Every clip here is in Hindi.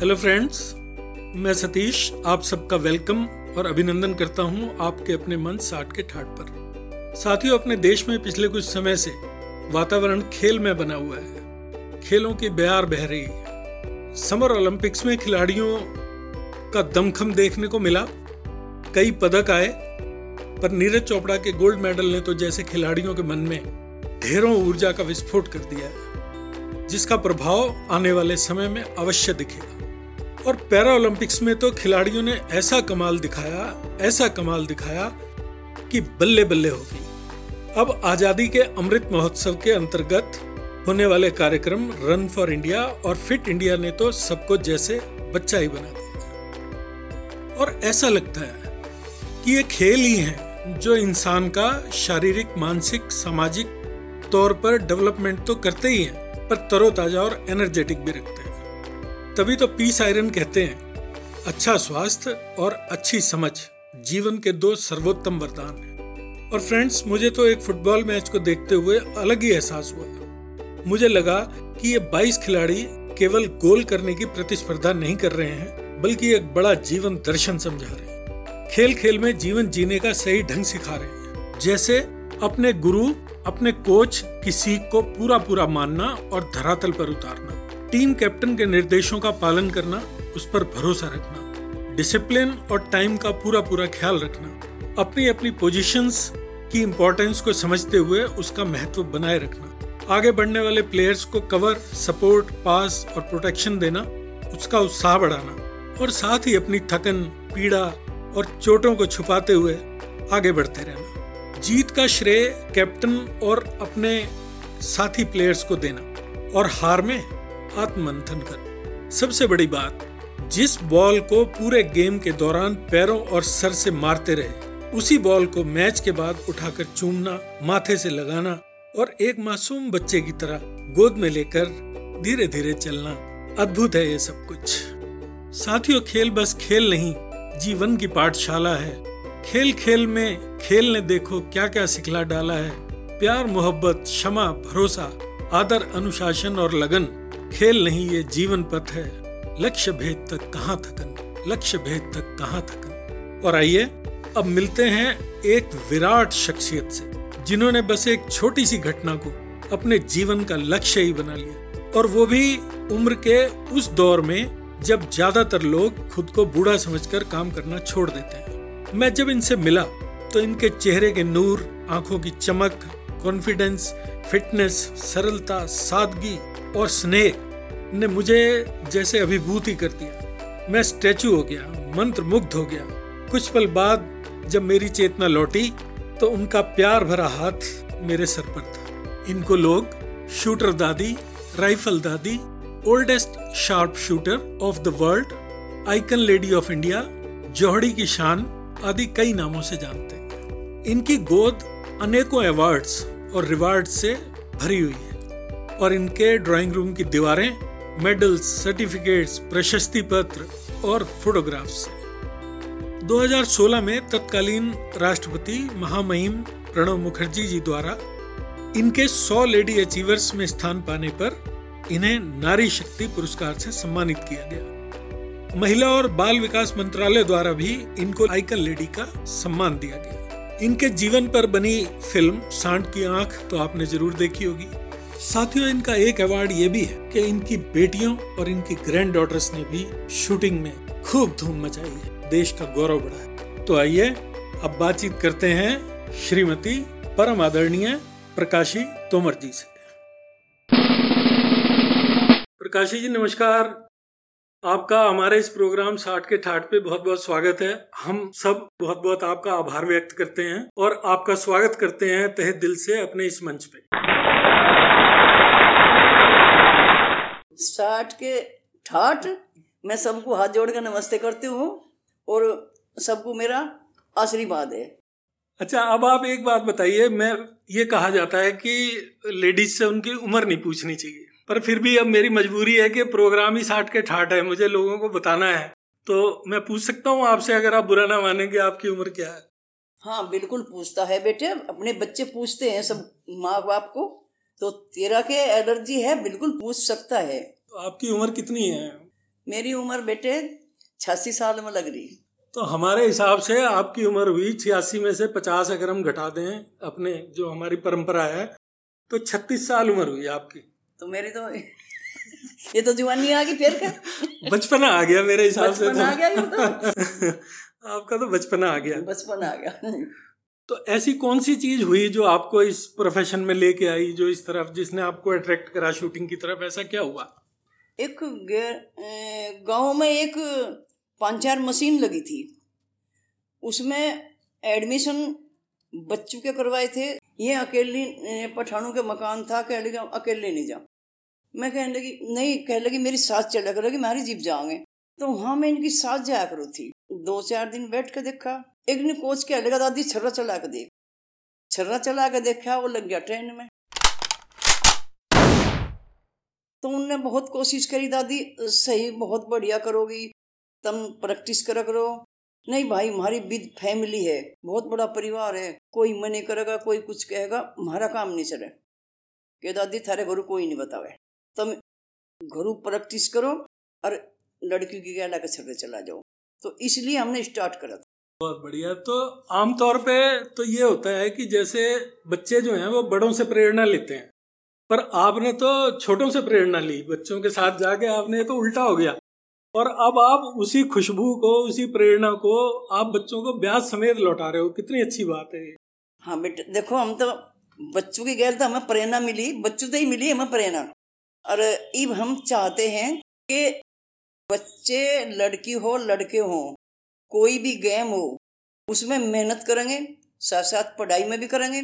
हेलो फ्रेंड्स मैं सतीश, आप सबका वेलकम और अभिनंदन करता हूँ आपके अपने मन साठ के ठाट पर। साथियों, अपने देश में पिछले कुछ समय से वातावरण खेल में बना हुआ है। खेलों की बयार बह रही है। समर ओलंपिक्स में खिलाड़ियों का दमखम देखने को मिला। कई पदक आए, पर नीरज चोपड़ा के गोल्ड मेडल ने तो जैसे खिलाड़ियों के मन में ढेरों ऊर्जा का विस्फोट कर दिया है, जिसका प्रभाव आने वाले समय में अवश्य दिखेगा। और पैरा ओलंपिक्स में तो खिलाड़ियों ने ऐसा कमाल दिखाया, ऐसा कमाल दिखाया कि बल्ले बल्ले हो गई। अब आज़ादी के अमृत महोत्सव के अंतर्गत होने वाले कार्यक्रम रन फॉर इंडिया और फिट इंडिया ने तो सबको जैसे बच्चा ही बना दिया। और ऐसा लगता है कि ये खेल ही है जो इंसान का शारीरिक, मानसिक, सामाजिक तौर पर डेवलपमेंट तो करते ही हैं, पर तरोताजा और एनर्जेटिक भी रखते हैं। तभी तो पीस आयरन कहते हैं। अच्छा स्वास्थ्य और अच्छी समझ, जीवन के दो सर्वोत्तम वरदान हैं। और फ्रेंड्स, मुझे तो एक फुटबॉल मैच को देखते हुए अलग ही एहसास हुआ मुझे लगा कि ये 22 खिलाड़ी केवल गोल करने की प्रतिस्पर्धा नहीं कर रहे हैं, बल्कि एक बड़ा जीवन दर्शन समझा रहे हैं। खेल खेल में जीवन जीने का सही ढंग सिखा रहे हैं। जैसे अपने गुरु, अपने कोच की सीख को पूरा पूरा मानना और धरातल पर उतारना। टीम कैप्टन के निर्देशों का पालन करना, उस पर भरोसा रखना, डिसिप्लिन और टाइम का पूरा पूरा ख्याल रखना अपनी अपनी पोजीशंस की इम्पोर्टेंस को समझते हुए उसका महत्व बनाए रखना, आगे बढ़ने वाले प्लेयर्स को कवर सपोर्ट पास और प्रोटेक्शन देना, उसका उत्साह बढ़ाना और साथ ही अपनी थकन, पीड़ा और चोटों को छुपाते हुए आगे बढ़ते रहना। जीत का श्रेय कैप्टन और अपने साथी प्लेयर्स को देना और हार में आत्मंथन कर। सबसे बड़ी बात, जिस बॉल को पूरे गेम के दौरान पैरों और सर से मारते रहे, उसी बॉल को मैच के बाद उठाकर चूमना, माथे से लगाना और एक मासूम बच्चे की तरह गोद में लेकर धीरे धीरे चलना, अद्भुत है ये सब कुछ। साथियों, खेल बस खेल नहीं, जीवन की पाठशाला है। खेल खेल में खेल ने देखो क्या क्या सिखला डाला है। प्यार, मोहब्बत, क्षमा, भरोसा, आदर, अनुशासन और लगन खेल नहीं, ये जीवन पथ है। लक्ष्य भेद तक कहाँ थकन? लक्ष्य भेद तक कहाँ थकन? और आइए, अब मिलते हैं एक विराट शख्सियत से, जिन्होंने बस एक छोटी सी घटना को अपने जीवन का लक्ष्य ही बना लिया। और वो भी उम्र के उस दौर में, जब ज़्यादातर लोग खुद को बूढ़ा समझकर काम करना छोड़ देते हैं। मैं जब इनसे मिला तो इनके चेहरे के नूर, आँखों की चमक कॉन्फिडेंस फिटनेस सरलता, सादगी और स्नेह ने मुझे जैसे अभिभूति कर दिया। मैं स्टैचू हो गया मंत्र मुग्ध हो गया। कुछ पल बाद जब मेरी चेतना लौटी तो उनका प्यार भरा हाथ मेरे सर पर था। इनको लोग शूटर दादी, राइफल दादी, oldest sharp shooter of the world, icon lady of India, Johri की शान आदि कई नामों से जानते हैं। इनकी गोद अनेकों अवार्ड्स और रिवार्ड से भरी हुई है। और इनके ड्राइंग रूम की दीवारें मेडल्स सर्टिफिकेट्स प्रशस्ति पत्र और फोटोग्राफ्स 2016 में तत्कालीन राष्ट्रपति महामहिम प्रणब मुखर्जी जी द्वारा इनके 100 लेडी अचीवर्स में स्थान पाने पर इन्हें नारी शक्ति पुरस्कार से सम्मानित किया गया। महिला और बाल विकास मंत्रालय द्वारा भी इनको आइकन लेडी का सम्मान दिया गया। इनके जीवन पर बनी फ़िल्म, सांड की आँख तो आपने ज़रूर देखी होगी। साथियों, इनका एक अवार्ड ये भी है कि इनकी बेटियों और इनकी ग्रैंड डॉटर्स ने भी शूटिंग में खूब धूम मचाई है। देश का गौरव बढ़ाया तो आइए, अब बातचीत करते हैं श्रीमती परम आदरणीय प्रकाशी तोमर जी से। प्रकाशी जी, नमस्कार। आपका हमारे इस प्रोग्राम साठ के ठाट पे बहुत बहुत स्वागत है। हम सब बहुत बहुत आपका आभार व्यक्त करते हैं और आपका स्वागत करते हैं तहे दिल से अपने इस मंच पे। साठ के ठाठ मैं सबको हाथ जोड़ कर नमस्ते करती हूँ और सबको मेरा आशीर्वाद है। अच्छा अब आप एक बात बताइए मैं ये कहा जाता है कि लेडीज़ से उनकी उम्र नहीं पूछनी चाहिए। पर फिर भी अब मेरी मजबूरी है कि प्रोग्राम ही साठ के ठाठ है मुझे लोगों को बताना है। तो मैं पूछ सकता हूँ आपसे अगर आप बुरा ना मानेंगे आपकी उम्र क्या है? हाँ बिल्कुल पूछता है बेटे अपने बच्चे पूछते हैं सब माँ बाप को। तो तेरा के एलर्जी है बिल्कुल पूछ सकता है। तो आपकी उम्र कितनी है? मेरी उम्र बेटे छियासी साल में लग रही। तो हमारे हिसाब से आपकी उम्र हुई छियासी में से पचास अगर हम घटा दें अपने जो हमारी परंपरा है तो छत्तीस साल उम्र हुई आपकी। तो मेरी तो ये तो जवानी आ गई फिर क्या? बचपना आ गया मेरे हिसाब से तो। आ गया तो। आपका तो बचपना आ गया। बचपन आ गया। तो ऐसी कौन सी चीज़ हुई जो आपको इस प्रोफेशन में लेके आई, जो इस तरफ़, जिसने आपको अट्रैक्ट करा शूटिंग की तरफ़? ऐसा क्या हुआ? एक गाँव में एक पाँच चार मशीन लगी थी। उसमें एडमिशन बच्चों के करवाए थे। ये अकेली पठानों के मकान था, कह लगी अकेले नहीं जा। मैं कहने लगी, नहीं, कह लगी मेरी सास चला करोगी हमारी जीप जाओगे। तो वहाँ मैं इनकी साथ जाया करो थी। दो चार दिन बैठ के देखा। एक ने कोच के लगा दादी छर्रा चला के देख। छर्रा चला के देखा, वो लग गया ट्रेन में। तो उनने बहुत कोशिश करी, दादी, सही, बहुत बढ़िया करोगी। तुम प्रैक्टिस करा करो। नहीं भाई, हमारी विद फैमिली है, बहुत बड़ा परिवार है। कोई मने करेगा, कोई कुछ कहेगा, हमारा काम नहीं चले। के दादी, थारे घरू कोई नहीं बतावे। तुम घरू प्रैक्टिस करो और लड़की की गैला के छड़े चला जाओ तो इसलिए हमने स्टार्ट करा था। बहुत बढ़िया। तो आमतौर पे तो ये होता है कि जैसे बच्चे जो हैं वो बड़ों से प्रेरणा लेते हैं। पर आपने तो छोटों से प्रेरणा ली बच्चों के साथ जाके आपने तो उल्टा हो गया। और अब आप उसी खुशबू को उसी प्रेरणा को आप बच्चों को ब्याज समेत लौटा रहे हो। कितनी अच्छी बात है हाँ बेटे देखो हम तो बच्चों की गैर तो हमें प्रेरणा मिली बच्चों से ही मिली हमें प्रेरणा। और अब हम चाहते हैं कि बच्चे, लड़की हो, लड़के हो, कोई भी गेम हो, उसमें मेहनत करेंगे साथ साथ पढ़ाई में भी करेंगे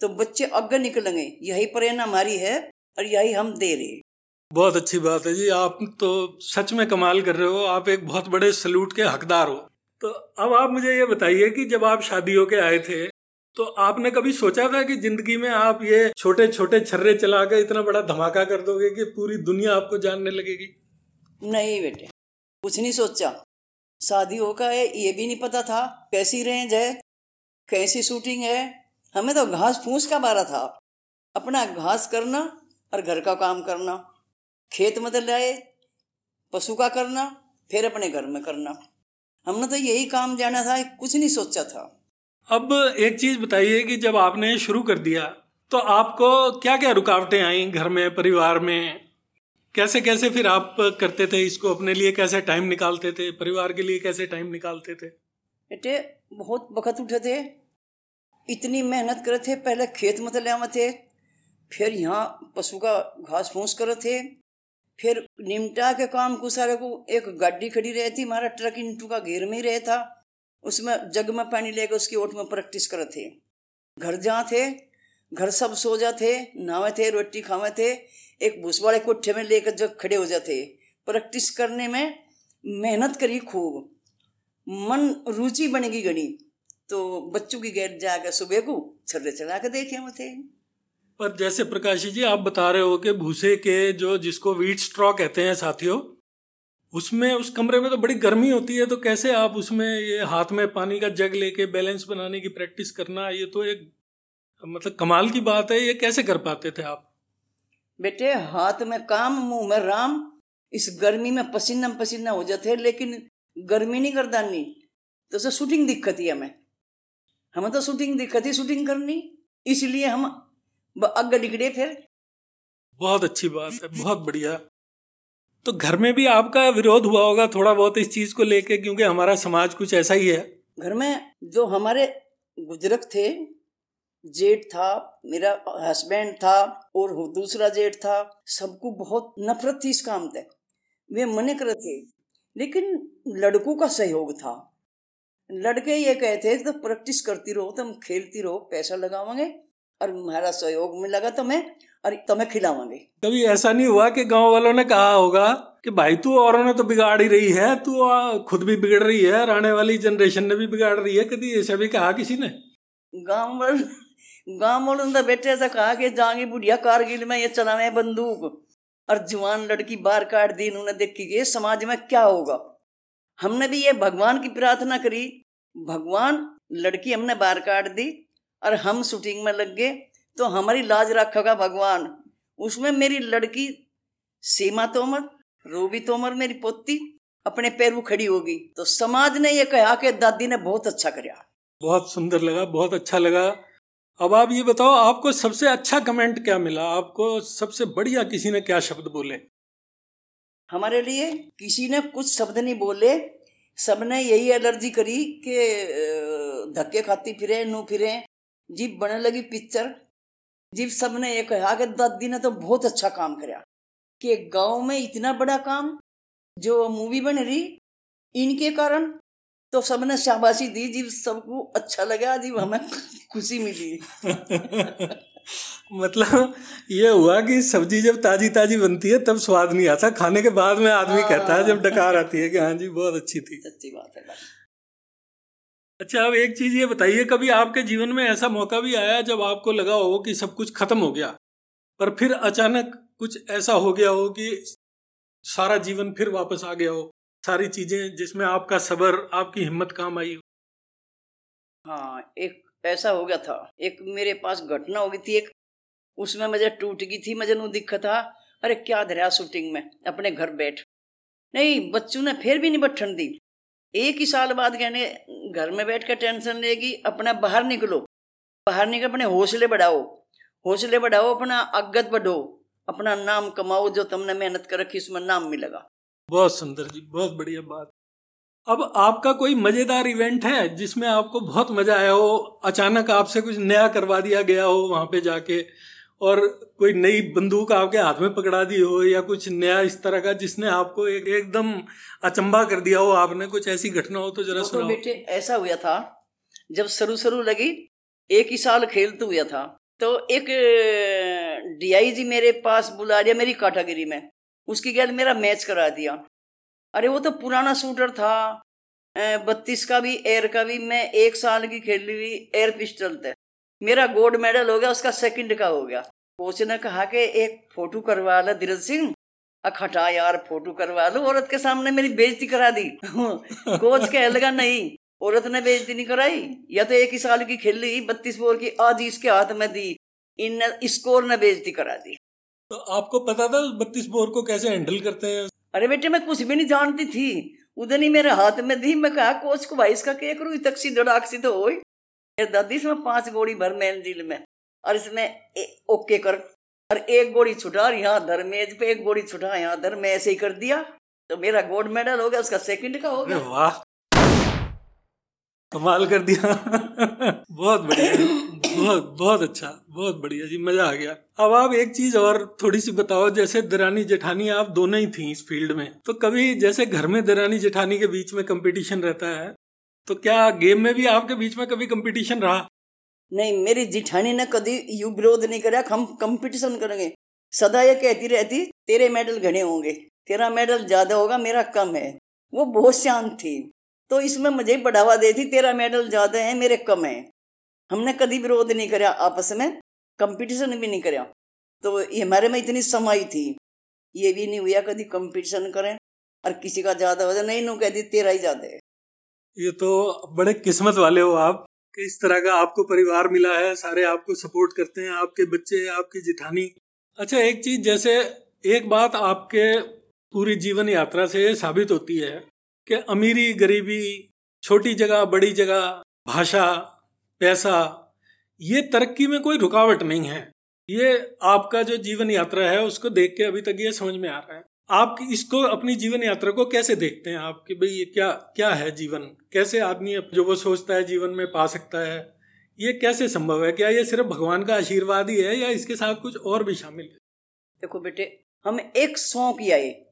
तो बच्चे आगे निकलेंगे। यही प्रेरणा हमारी है और यही हम दे रहे बहुत अच्छी बात है जी। आप तो सच में कमाल कर रहे हो। आप एक बहुत बड़े सलूट के हकदार हो। तो अब आप मुझे ये बताइए कि जब आप शादी होके आए थे तो आपने कभी सोचा था कि ज़िंदगी में आप ये छोटे छोटे छर्रे चला के इतना बड़ा धमाका कर दोगे कि पूरी दुनिया आपको जानने लगेगी? नहीं बेटे, कुछ नहीं सोचा। शादी होकर है, ये भी नहीं पता था, कैसी रेंज है, कैसी शूटिंग है। हमें तो घास फूस का बारा था। अपना घास करना और घर का काम करना। खेत में तो लाए, पशु का करना, फिर अपने घर में करना। हमने तो यही काम जाना था, कुछ नहीं सोचा था। अब एक चीज़ बताइए कि जब आपने शुरू कर दिया तो आपको क्या क्या रुकावटें आई घर में, परिवार में? कैसे कैसे फिर आप करते थे इसको अपने लिए? कैसे टाइम निकालते थे? परिवार के लिए कैसे टाइम निकालते थे? बेटे, बहुत वक्त उठे थे। इतनी मेहनत करे थे, पहले खेत में में थे। फिर यहाँ पशु का घास फूस करे थे। फिर निमटा के काम को सारे को एक गाड़ी खड़ी रही थी हमारा ट्रक इंटू का घेर में ही रहे था। उसमें जग में पानी लेकर उसकी ओट में प्रैक्टिस करे थे। घर जहाँ थे घर सब सो जाते, नहावे थे, रोटी खावे थे। एक भूस वाले कोठे में लेकर जग खड़े हो जाते। प्रैक्टिस करने में मेहनत करी खूब। मन रुचि बनेगी गणी। तो बच्चों की गैर जाकर सुबह को छर्रे चला के देखे हम थे पर जैसे प्रकाशी जी, आप बता रहे हो कि भूसे के जो जिसको वीट स्ट्रॉ कहते हैं साथियों, उसमें, उस कमरे में तो बड़ी गर्मी होती है तो कैसे आप उसमें ये हाथ में पानी का जग लेके बैलेंस बनाने की प्रैक्टिस करना, ये तो एक मतलब कमाल की बात है ये कैसे कर पाते थे आप? बेटे हाथ में काम मुँह में राम। इस गर्मी में पसीना पसीना हो जाते लेकिन गर्मी नहीं करता नहीं तो से शूटिंग दिक्कत ही हमें। हमें तो शूटिंग दिक्कत ही शूटिंग करनी। इसलिए हम अग्ग निकले फिर। बहुत अच्छी बात है बहुत बढ़िया। तो घर में भी आपका विरोध हुआ होगा थोड़ा बहुत इस चीज़ को लेके क्योंकि हमारा समाज कुछ ऐसा ही है। घर में जो हमारे बुज़ुर्ग थे जेठ था मेरा हस्बैंड था और दूसरा जेठ था सबको बहुत नफरत थी इस काम से वे मने कर थे लेकिन लड़कों का सहयोग था। लड़के ये कहते थे तो प्रैक्टिस करती रहो तुम खेलती रहो पैसा लगावांगे और हमारा सहयोग में लगा तुम्हें और तुम्हें खिलावांगे। कभी ऐसा नहीं हुआ कि गाँव वालों ने कहा होगा कि भाई तू औरों ने तो बिगाड़ ही रही है तू खुद भी बिगड़ रही है और आने वाली जनरेशन ने भी बिगाड़ रही है। कभी ऐसा भी कहा किसी ने? गाँव वाले गाँव वालों ने बेटे ऐसा कहा कि जाएँगे बुढ़िया कारगिल में, ये चलाने बंदूक। और जवान लड़की बार काट दी, इन्होंने देखी कि समाज में क्या होगा। हमने भी ये भगवान की प्रार्थना करी। भगवान, लड़की हमने बार काट दी, और हम शूटिंग में लग गए। तो हमारी लाज रखेगा भगवान। उसमें मेरी लड़की सीमा तोमर, रूबी तोमर, मेरी पोती, अपने पैरों खड़ी होगी तो समाज ने ये कहा कि दादी ने बहुत अच्छा कराया। बहुत सुंदर लगा, बहुत अच्छा लगा। अब आप ये बताओ, आपको सबसे अच्छा कमेंट क्या मिला? आपको सबसे बढ़िया किसी ने क्या शब्द बोले? हमारे लिए किसी ने कुछ शब्द नहीं बोले। सबने यही एलर्जी करी कि धक्के खाती फिरे, नू फिरे। जीप बनने लगी पिक्चर। जीप सबने ये कहा कि दादी ने तो बहुत अच्छा काम कराया कि गाँव में इतना बड़ा काम जो मूवी बन रही, इनके कारण तो सबने शाबाशी दी जी सबको अच्छा लगा जी हमें खुशी मिली। मतलब ये हुआ कि सब्ज़ी जब ताजी ताजी बनती है तब स्वाद नहीं आता। खाने के बाद में आदमी हाँ। कहता है जब डकार आती है कि हाँ जी बहुत अच्छी थी। अच्छी बात है अच्छा अब एक चीज़ ये बताइए कभी आपके जीवन में ऐसा मौका भी आया जब आपको लगा हो कि सब कुछ खत्म हो गया पर फिर अचानक कुछ ऐसा हो गया हो कि सारा जीवन फिर वापस आ गया हो? सारी चीज़ें जिसमें आपका सबर, आपकी हिम्मत काम आई हाँ। एक ऐसा हो गया था। एक मेरे पास घटना हो गई थी एक। उसमें मुझे टूट गई थी मुझे नू दिखा था। अरे, क्या धरा शूटिंग में? अपने घर बैठ। नहीं, बच्चों ने फिर भी नहीं बैठन दी। एक ही साल बाद कहने, घर में बैठ कर टेंशन लेगी, अपना बाहर निकलो। बाहर निकल अपने हौसले बढ़ाओ। हौसले बढ़ाओ, अपना अगत बढ़ो। अपना नाम कमाओ जो तुमने मेहनत कर रखी, उसमें नाम मिलेगा। बहुत सुंदर जी बहुत बढ़िया बात। अब आपका कोई मज़ेदार इवेंट है जिसमें आपको बहुत मज़ा आया हो अचानक आपसे कुछ नया करवा दिया गया हो वहाँ पे जाके और कोई नई बंदूक आपके हाथ में पकड़ा दी हो या कुछ नया इस तरह का जिसने आपको एक एकदम अचंबा कर दिया हो आपने कुछ ऐसी घटना हो तो जरा तो सुनाओ। बेटे ऐसा हुआ था जब शुरू शुरू लगी एक ही साल खेल तो हुआ था। तो एक डीआईजी मेरे पास बुला लिया मेरी काटागिरी में। उसकी गैल मेरा मैच करा दिया। अरे वो तो पुराना शूटर था। बत्तीस का भी, एयर का भी, मैं एक साल की खेली हुई एयर पिस्टल थे। मेरा गोल्ड मेडल हो गया, उसका सेकंड का हो गया। कोच ने कहा कि एक फ़ोटो करवा लो धीरज सिंह। अखटा यार, फ़ोटो करवा लो। औरत के सामने मेरी बेइज्जती करा दी। कोच कह लगा, नहीं, औरत ने बेइज्जती नहीं कराई। या तो एक ही साल की खेल, बत्तीस बोर की आज इसके हाथ में दी। इन स्कोर ने बेइज्जती करा दी। तो आपको पता था बत्तीस बोर को कैसे हैंडल करते हैं? अरे बेटे मैं कुछ भी नहीं जानती थी। उधर ही मेरे हाथ में दी मैं कहा कोच को भाई इसका केक रू तक दड़ाक सी तो हो दादी इसमें पाँच गोड़ी भर मेन दिल में। और इसमें ओके कर। और एक गोड़ी छुटा और यहाँ धर मेज पे एक गोड़ी छुटा यहाँ धर मैं ऐसे ही कर दिया। तो मेरा गोल्ड मेडल हो गया उसका सेकंड का हो गया। वाह। कमाल कर दिया। बहुत बढ़िया, बहुत बहुत अच्छा बहुत बढ़िया जी, मज़ा आ गया। अब आप एक चीज़ और थोड़ी सी बताओ, जैसे दरानी जेठानी, आप दोनों ही थी इस फ़ील्ड में। तो कभी जैसे घर में दरानी जेठानी के बीच में कंपटीशन रहता है तो क्या गेम में भी आपके बीच में कभी कंपटीशन रहा? नहीं, मेरी जिठानी ने कभी यू विरोध नहीं करा, हम कंपटीशन करेंगे। सदा ये कहती रहती, तेरे मेडल घने होंगे, तेरा मेडल ज़्यादा होगा, मेरा कम है। वो बहुत शांत थी। तो इसमें मुझे बढ़ावा दे थी तेरा मेडल ज़्यादा है, मेरे कम है। हमने कभी विरोध नहीं कराया आपस में कंपटीशन भी नहीं कराया तो हमारे में इतनी समाई थी, ये भी नहीं हुआ कभी कंपटीशन करें, और किसी का ज़्यादा हो जाए, नहीं नो कहती तेरा ही ज़्यादा है। ये तो बड़े किस्मत वाले हो आप, कि इस तरह का आपको परिवार मिला है, सारे आपको सपोर्ट करते हैं, आपके बच्चे, आपकी जिठानी। अच्छा एक चीज़, जैसे एक बात आपके पूरी जीवन यात्रा से साबित होती है कि अमीरी गरीबी, छोटी जगह, बड़ी जगह, भाषा, पैसा, ये तरक्की में कोई रुकावट नहीं है। ये आपका जो जीवन यात्रा है, उसको देख के अभी तक ये समझ में आ रहा है। आप इसको, अपनी जीवन यात्रा को कैसे देखते हैं आप कि भाई ये क्या क्या है जीवन? कैसे आदमी जो वो सोचता है जीवन में पा सकता है? ये कैसे संभव है? क्या ये सिर्फ़ भगवान का आशीर्वाद ही है या इसके साथ कुछ और भी शामिल है? देखो बेटे, हम एक शौक आए।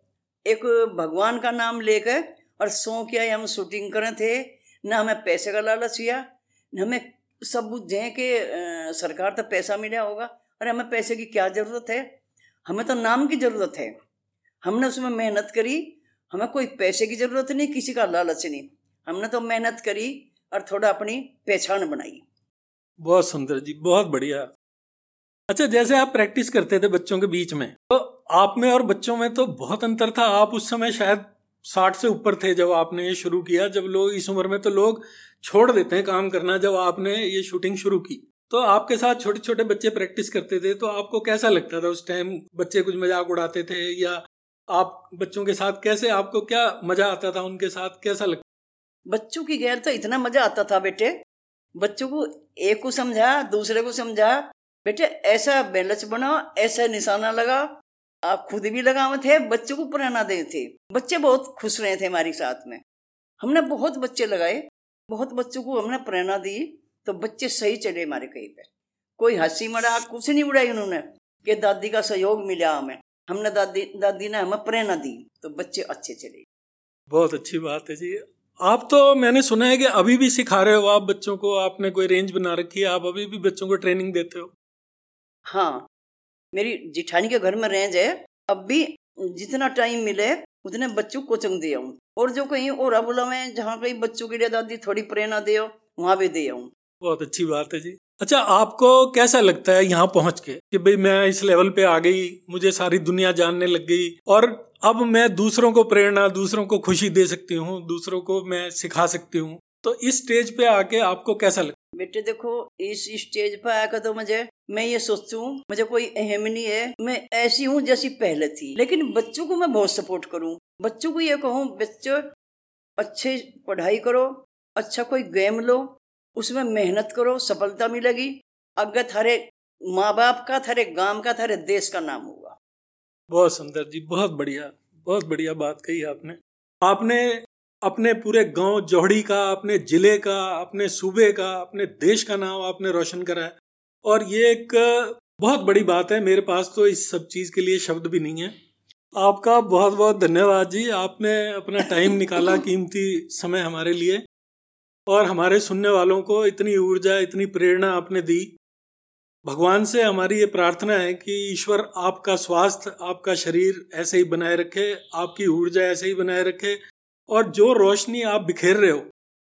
एक भगवान का नाम लेकर और शौक आए हम शूटिंग करे थे, ना हमें पैसे का लालच हुआ, न हमें सब बुझे कि सरकार तो पैसा मिला होगा। और हमें पैसे की क्या ज़रूरत है? हमें तो नाम की ज़रूरत है। हमने उसमें मेहनत करी, हमें कोई पैसे की ज़रूरत नहीं, किसी का लालच नहीं। हमने तो मेहनत करी और थोड़ा अपनी पहचान बनाई। बहुत सुंदर जी, बहुत बढ़िया। अच्छा जैसे आप प्रैक्टिस करते थे बच्चों के बीच में तो आप में और बच्चों में तो बहुत अंतर था। आप उस समय शायद साठ से ऊपर थे जब आपने ये शुरू किया, जब लोग, इस उम्र में तो लोग छोड़ देते हैं काम करना, जब आपने ये शूटिंग शुरू की। तो आपके साथ छोटे छोटे बच्चे प्रैक्टिस करते थे तो आपको कैसा लगता था उस टाइम? बच्चे कुछ मज़ाक उड़ाते थे या आप बच्चों के साथ कैसे, आपको क्या मज़ा आता था उनके साथ? कैसा लगता बच्चों की गैर तो इतना मज़ा आता था बेटे। बच्चों को एक को समझा, दूसरे को समझा, बेटे ऐसा बैलच बनाओ, ऐसा निशाना लगा आप खुद भी लगावे थे बच्चों को प्रेरणा दे थे। बच्चे बहुत खुश रहे थे हमारे साथ में। हमने बहुत बच्चे लगाए बहुत बच्चों को हमने प्रेरणा दी तो बच्चे सही चले हमारे कहीं पे। कोई हँसी मज़ाक कुछ नहीं उड़ाई उन्होंने कि दादी का सहयोग मिला हमें। हमने दादी दादी ने हमें प्रेरणा दी तो बच्चे अच्छे चले। बहुत अच्छी बात है जी। आप तो मैंने सुना है कि अभी भी सिखा रहे हो आप बच्चों को आपने कोई रेंज बना रखी है आप अभी भी बच्चों को ट्रेनिंग देते हो। हाँ मेरी जिठानी के घर में रेंज है, अब भी जितना टाइम मिले, उतने बच्चों कोचिंग दे आऊँ। और जो कहीं और बोला मैं, जहाँ कहीं बच्चों के दादी थोड़ी प्रेरणा दे वहाँ भी दे आऊँ। बहुत अच्छी बात है जी। अच्छा आपको कैसा लगता है यहाँ पहुँच के, कि भाई मैं इस लेवल पे आ गई, मुझे सारी दुनिया जानने लग गई, और अब मैं दूसरों को प्रेरणा, दूसरों को खुशी दे सकती हूँ, दूसरों को मैं सिखा सकती हूँ? तो इस स्टेज पे आके आपको कैसा लगता बेटे देखो इस स्टेज पे आकर तो मुझे मैं ये सोचती हूँ मुझे कोई अहम नहीं है। मैं ऐसी हूँ जैसी पहले थी। लेकिन बच्चों को मैं बहुत सपोर्ट करूँ। बच्चों को ये कहूँ बच्चों अच्छे पढ़ाई करो अच्छा कोई गेम लो उसमें मेहनत करो सफलता मिलेगी। अगर थारे माँ बाप का थारे गाँव का थारे देश का नाम होगा। बहुत सुंदर जी बहुत बढ़िया बहुत बढ़िया बात कही आपने। आपने अपने पूरे गाँव जोहड़ी का अपने ज़िले का अपने सूबे का अपने देश का नाम आपने रोशन करा है। और ये एक बहुत बड़ी बात है मेरे पास तो इस सब चीज़ के लिए शब्द भी नहीं है। आपका बहुत बहुत धन्यवाद जी आपने अपना टाइम निकाला कीमती समय हमारे लिए। और हमारे सुनने वालों को इतनी ऊर्जा इतनी प्रेरणा आपने दी। भगवान से हमारी ये प्रार्थना है कि ईश्वर आपका स्वास्थ्य आपका शरीर ऐसे ही बनाए रखे आपकी ऊर्जा ऐसे ही बनाए रखे। और जो रोशनी आप बिखेर रहे हो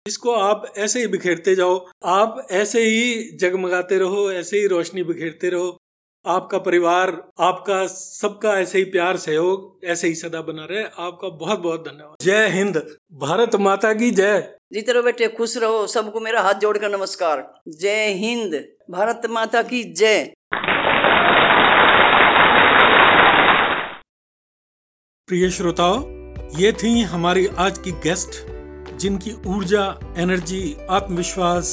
इसको आप ऐसे ही बिखेरते जाओ। आप ऐसे ही जगमगाते रहो ऐसे ही रोशनी बिखेरते रहो। आपका परिवार आपका सबका ऐसे ही प्यार सहयोग ऐसे ही सदा बना रहे। आपका बहुत बहुत धन्यवाद। जय हिंद। भारत माता की जय। जीते रहो बेटे खुश रहो। सबको मेरा हाथ जोड़कर नमस्कार। जय हिंद। भारत माता की जय। प्रिय श्रोताओ ये थी हमारी आज की गेस्ट जिनकी ऊर्जा एनर्जी आत्मविश्वास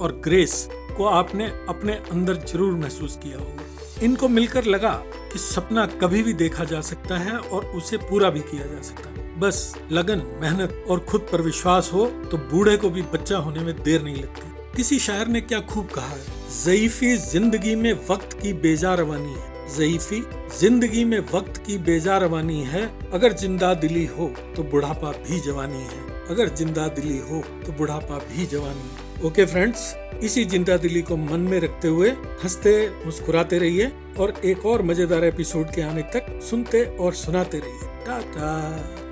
और ग्रेस को आपने अपने अंदर ज़रूर महसूस किया होगा। इनको मिलकर लगा कि सपना कभी भी देखा जा सकता है और उसे पूरा भी किया जा सकता है। बस लगन, मेहनत और खुद पर विश्वास हो तो बूढ़े को भी बच्चा होने में देर नहीं लगती। किसी शायर ने क्या खूब कहा है? जयीफी ज़िंदगी में वक्त की बेजा रवानी है। जयीफी, ज़िंदगी में वक्त की बेजा रवानी है। अगर ज़िंदा दिली हो तो बुढ़ापा भी जवानी है। अगर ज़िंदा दिली हो तो बुढ़ापा भी जवानी है। ओके फ्रेंड्स, इसी ज़िंदा दिली को मन में रखते हुए हँसते, मुस्कुराते रहिए और एक और मज़ेदार एपिसोड के आने तक सुनते और सुनाते रहिए। टाटा।